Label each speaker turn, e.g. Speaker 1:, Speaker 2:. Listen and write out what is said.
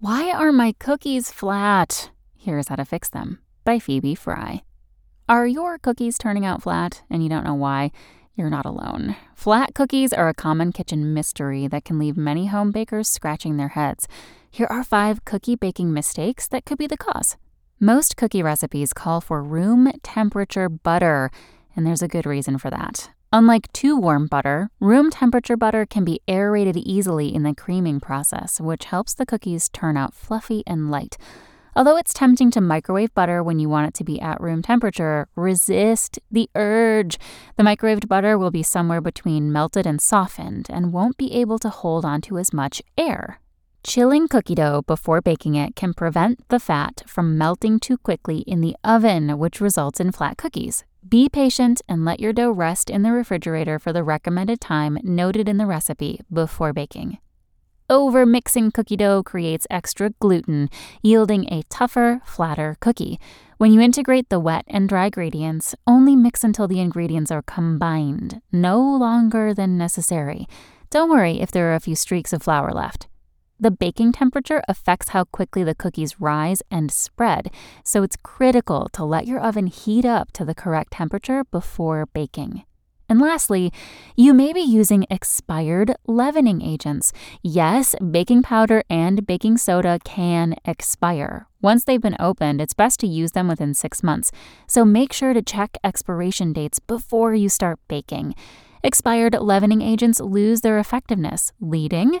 Speaker 1: Why are my cookies flat? Here's how to fix them by Phoebe Fry. Are your cookies turning out flat and you don't know why? You're not alone. Flat cookies are a common kitchen mystery that can leave many home bakers scratching their heads. Here are five cookie baking mistakes that could be the cause. Most cookie recipes call for room temperature butter, and there's a good reason for that. Unlike too warm butter, room temperature butter can be aerated easily in the creaming process, which helps the cookies turn out fluffy and light. Although it's tempting to microwave butter when you want it to be at room temperature, resist the urge. The microwaved butter will be somewhere between melted and softened and won't be able to hold onto as much air. Chilling cookie dough before baking it can prevent the fat from melting too quickly in the oven, which results in flat cookies. Be patient and let your dough rest in the refrigerator for the recommended time noted in the recipe before baking. Over mixing cookie dough creates extra gluten, yielding a tougher, flatter cookie. When you integrate the wet and dry gradients, only mix until the ingredients are combined, no longer than necessary. Don't worry if there are a few streaks of flour left. The baking temperature affects how quickly the cookies rise and spread, so it's critical to let your oven heat up to the correct temperature before baking. And lastly, you may be using expired leavening agents. Yes, baking powder and baking soda can expire. Once they've been opened, it's best to use them within six months, so make sure to check expiration dates before you start baking. Expired leavening agents lose their effectiveness, leading